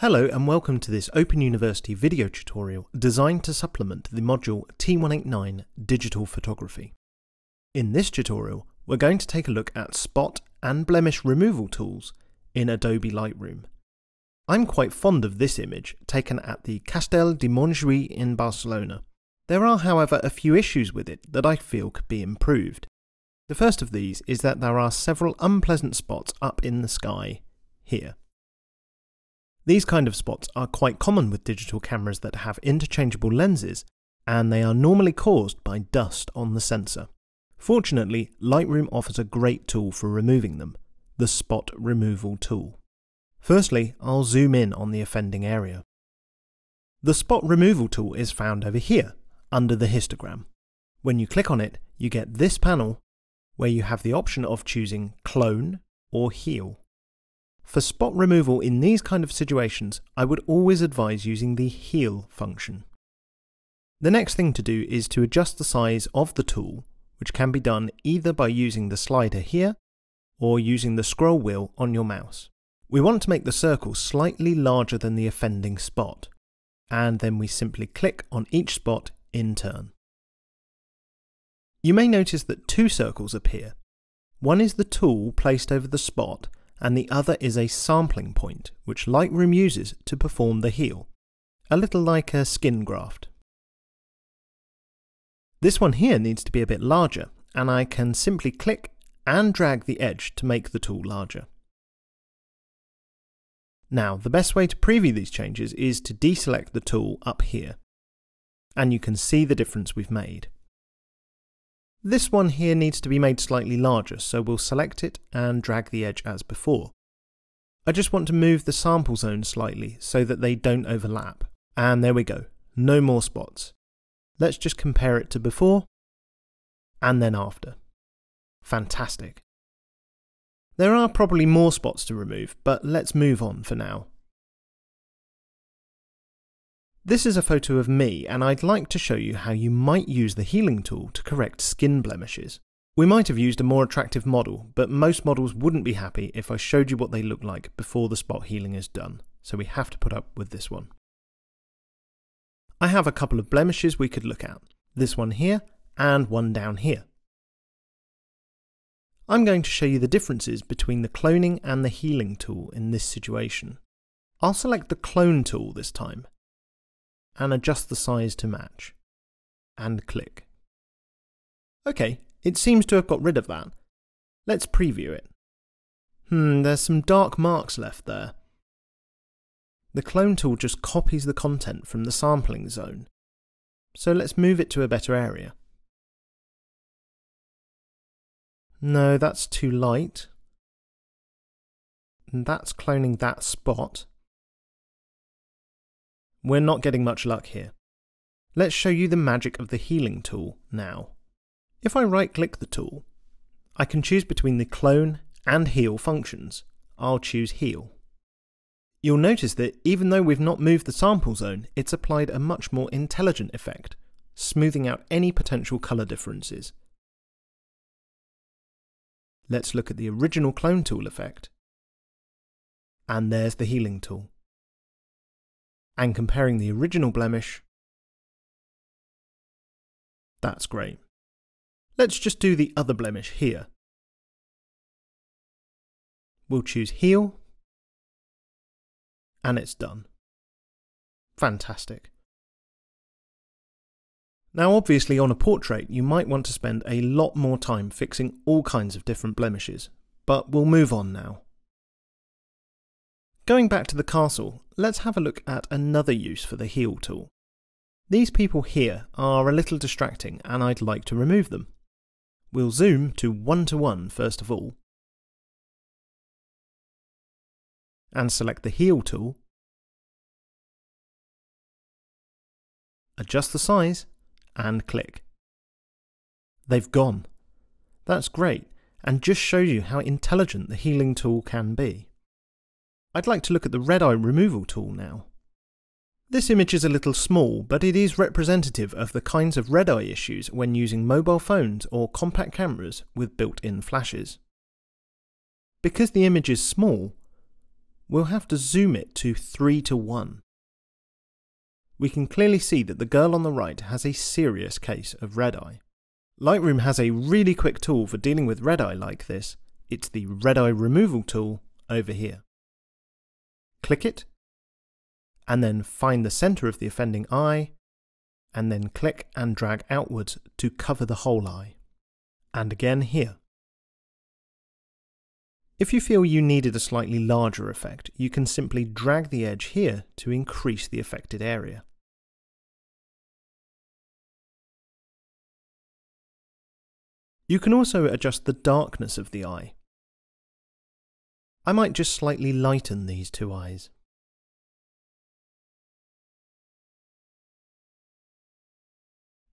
Hello and welcome to this Open University video tutorial designed to supplement the module T189 Digital Photography. In this tutorial, we're going to take a look at spot and blemish removal tools in Adobe Lightroom. I'm quite fond of this image taken at the Castell de Montjuïc in Barcelona. There are however a few issues with it that I feel could be improved. The first of these is that there are several unpleasant spots up in the sky here. These kind of spots are quite common with digital cameras that have interchangeable lenses, and they are normally caused by dust on the sensor. Fortunately, Lightroom offers a great tool for removing them, the Spot Removal tool. Firstly, I'll zoom in on the offending area. The Spot Removal tool is found over here, under the histogram. When you click on it, you get this panel where you have the option of choosing Clone or Heal. For spot removal in these kind of situations, I would always advise using the heal function. The next thing to do is to adjust the size of the tool, which can be done either by using the slider here or using the scroll wheel on your mouse. We want to make the circle slightly larger than the offending spot, and then we simply click on each spot in turn. You may notice that two circles appear. One is the tool placed over the spot and the other is a sampling point, which Lightroom uses to perform the heal, a little like a skin graft. This one here needs to be a bit larger, and I can simply click and drag the edge to make the tool larger. Now, the best way to preview these changes is to deselect the tool up here, and you can see the difference we've made. This one here needs to be made slightly larger, so we'll select it and drag the edge as before. I just want to move the sample zone slightly so that they don't overlap. And there we go, no more spots. Let's just compare it to before and then after. Fantastic. There are probably more spots to remove, but let's move on for now. This is a photo of me and I'd like to show you how you might use the healing tool to correct skin blemishes. We might have used a more attractive model, but most models wouldn't be happy if I showed you what they look like before the spot healing is done, so we have to put up with this one. I have a couple of blemishes we could look at, this one here and one down here. I'm going to show you the differences between the cloning and the healing tool in this situation. I'll select the clone tool this time and adjust the size to match. And click. OK, it seems to have got rid of that. Let's preview it. Hmm, there's some dark marks left there. The clone tool just copies the content from the sampling zone. So let's move it to a better area. No, that's too light. And that's cloning that spot. We're not getting much luck here. Let's show you the magic of the healing tool now. If I right click the tool, I can choose between the clone and heal functions. I'll choose heal. You'll notice that even though we've not moved the sample zone, it's applied a much more intelligent effect, smoothing out any potential colour differences. Let's look at the original clone tool effect. And there's the healing tool and comparing the original blemish, that's great. Let's just do the other blemish here. We'll choose heal, and it's done. Fantastic. Now obviously on a portrait you might want to spend a lot more time fixing all kinds of different blemishes, but we'll move on now. Going back to the castle, let's have a look at another use for the heal tool. These people here are a little distracting and I'd like to remove them. We'll zoom to 1 to 1 first of all, and select the heal tool, adjust the size, and click. They've gone. That's great, and just shows you how intelligent the healing tool can be. I'd like to look at the red eye removal tool now. This image is a little small, but it is representative of the kinds of red eye issues when using mobile phones or compact cameras with built-in flashes. Because the image is small, we'll have to zoom it to 3 to 1. We can clearly see that the girl on the right has a serious case of red eye. Lightroom has a really quick tool for dealing with red eye like this. It's the red eye removal tool over here. Click it, and then find the center of the offending eye, and then click and drag outwards to cover the whole eye. And again here. If you feel you needed a slightly larger effect, you can simply drag the edge here to increase the affected area. You can also adjust the darkness of the eye. I might just slightly lighten these two eyes.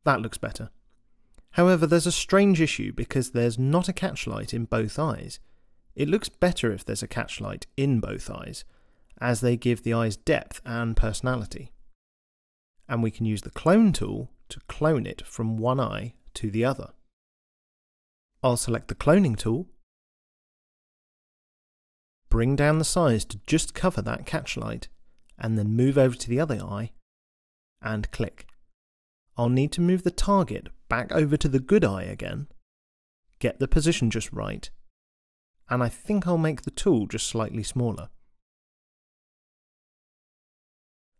That looks better. However, there's a strange issue because there's not a catchlight in both eyes. It looks better if there's a catchlight in both eyes, as they give the eyes depth and personality. And we can use the clone tool to clone it from one eye to the other. I'll select the cloning tool, bring down the size to just cover that catchlight, and then move over to the other eye and click. I'll need to move the target back over to the good eye again, get the position just right, and I think I'll make the tool just slightly smaller.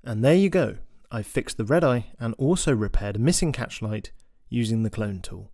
And there you go, I've fixed the red eye and also repaired a missing catchlight using the clone tool.